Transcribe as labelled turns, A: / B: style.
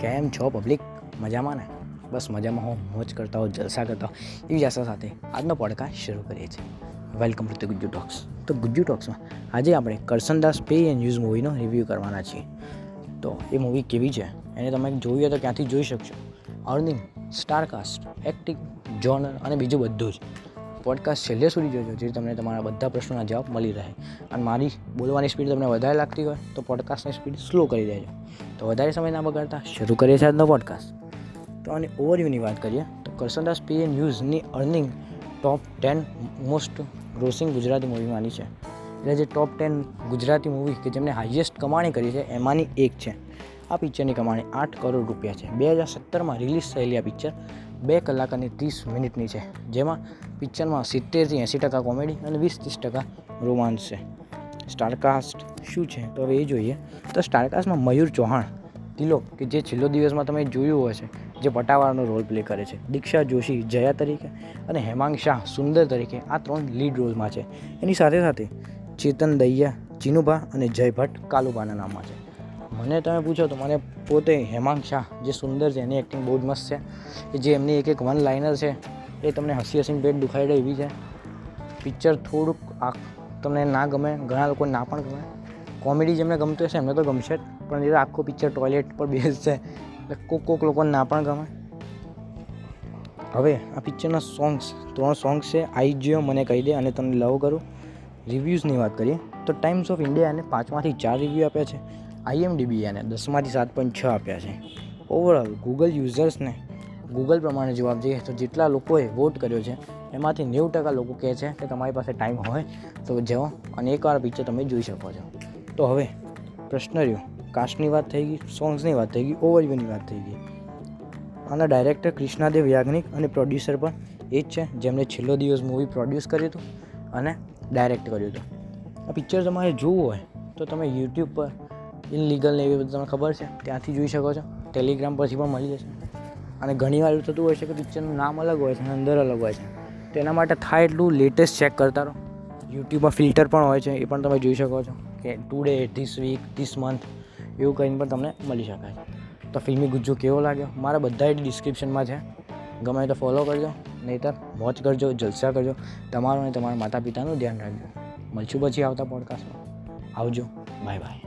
A: કેમ છો પબ્લિક મજામાં ને? બસ મજામાં હું મોજ કરતા હોઉં, જલસા કરતા હોઉં. એવી આશા સાથે આજનો પોડકાસ્ટ શરૂ કરીએ છીએ. વેલકમ ટુ ગુજ્જુ ટોક્સ તો ગુજ્જુ ટોક્સમાં આજે આપણે કરસનદાસ પે એન્ડ યુઝ મૂવીનો રિવ્યૂ કરવાના છીએ. તો એ મૂવી કેવી છે? એને તમે જોયું હોય તો ક્યાંથી જોઈ શકશો. અર્નિંગ સ્ટારકાસ્ટ એક્ટિંગ જોનર અને બીજું બધું જ. પોડકાસ્ટ છેલ્લે સુધી જોજો, જેથી તમને તમારા બધા પ્રશ્નોના જવાબ મળી રહે. અને મારી બોલવાની સ્પીડ તમને વધારે લાગતી હોય, તો પોડકાસ્ટની સ્પીડ સ્લો કરી દેજો. તો વધારે સમય ના બગાડતા, શરૂ કરીએ છીએ આજનો પોડકાસ્ટ તો આની ઓવરવ્યૂની વાત કરીએ, તો કરસનદાસ પી એન ન્યૂઝની earning top ten most grossing Gujarati મૂવીમાંની છે. એટલે જે ટોપ ટેન ગુજરાતી મૂવી કે જેમને હાઈએસ્ટ કમાણી કરી છે, એમાંની એક છે. આ પિક્ચરની કમાણી આઠ કરોડ રૂપિયા છે. બે હજાર સત્તરમાં રિલીઝ થયેલી આ પિક્ચર બે કલાક અને ત્રીસ મિનિટની છે, જેમાં પિક્ચરમાં સિત્તેરથી એંસી ટકા કોમેડી અને વીસ ત્રીસ ટકા રોમાન્સ છે. સ્ટારકાસ્ટ શું છે? તો હવે એ જોઈએ. તો સ્ટારકાસ્ટમાં મયુર ચૌહાણ, તિલોક, કે જે છેલ્લો દિવસમાં તમે જોયું હશે, જે પટાવાળાનો રોલ પ્લે કરે છે. દીક્ષા જોશી, જયા તરીકે, અને હેમાંગ શાહ, સુંદર તરીકે આ ત્રણ લીડ રોલમાં છે. એની સાથે સાથે ચેતન દૈયા, ચીનુભા અને જય ભટ્ટ કાલુબાના નામમાં છે. મને તમે પૂછો તો મને પોતે હેમાંગ શાહ, જે સુંદર છે, એની એક્ટિંગ બહુ જ મસ્ત છે. કે જે એમની એક એક વન લાઇનર છે, એ તમને હસી હસીને પેટ દુખાઈ રહે એવી છે. પિક્ચર થોડુંક આ તમને ના ગમે, ઘણા લોકો ના પણ ગમે. કોમેડી જેમને ગમતું હશે, એમને તો ગમશે જ. પણ એ આખો પિક્ચર ટોયલેટ પર બેસ. છે એટલે કોક કોક લોકોને ના પણ ગમે. હવે, આ પિક્ચરના સોંગ્સ ત્રણ સોંગ્સ છે, આઈ જીઓ, મને કહી દે અને તમને લવ કરું. રિવ્યૂઝની વાત કરીએ, તો ટાઈમ્સ ઓફ ઇન્ડિયા એને પાંચમાંથી ચાર રિવ્યૂ આપ્યા છે. આઈએમડીબી એને દસમાંથી સાત પોઈન્ટ છ આપ્યા છે. ઓવરઓલ ગૂગલ યુઝર્સને ગૂગલ પ્રમાણે જવાબ જોઈએ તો જેટલા લોકોએ વોટ કર્યો છે, એમાંથી નેવું ટકા લોકો કહે છે કે તમારી પાસે ટાઈમ હોય તો જાઓ અને એકવાર પિક્ચર તમે જોઈ શકો છો. તો હવે પ્રશ્ન રહ્યો. કાસ્ટની વાત થઈ ગઈ સોંગ્સની વાત થઈ ગઈ ઓવરવ્યુની વાત થઈ ગઈ. આના ડાયરેક્ટર કૃષ્ણાદેવ યાજ્ઞિક અને પ્રોડ્યુસર પણ એ જ છે જેમણે છેલ્લો દિવસ મૂવી પ્રોડ્યુસ કર્યું હતું અને ડાયરેક્ટ કર્યું હતું. આ પિક્ચર તમારે જોવું હોય તો તમે યુટ્યુબ પર ઇનલીગલ ને એવી બધું તમને ખબર છે, ત્યાંથી જોઈ શકો છો. ટેલિગ્રામ પરથી પણ મળી જશે. અને ઘણીવાર એવું થતું હોય છે કે પિક્ચરનું નામ અલગ હોય છે અને અંદર અલગ હોય છે. તો એના માટે થાય એટલું લેટેસ્ટ ચેક કરતા રહો. યુટ્યુબમાં ફિલ્ટર પણ હોય છે, એ પણ તમે જોઈ શકો છો કે today this week this month એવું કરીને પણ તમને મળી શકાય. તો ફિલ્મી ગુજ્જો કેવો લાગ્યો? મારા બધા ડિસ્ક્રિપ્શનમાં છે. ગમે તો ફોલો કરજો, નહીતર વોચ કરજો, જલસા કરજો. તમારું અને તમારા માતા પિતાનું ધ્યાન રાખજો. મળશું પછી આવતા પોડકાસ્ટમાં આવજો. Bye bye.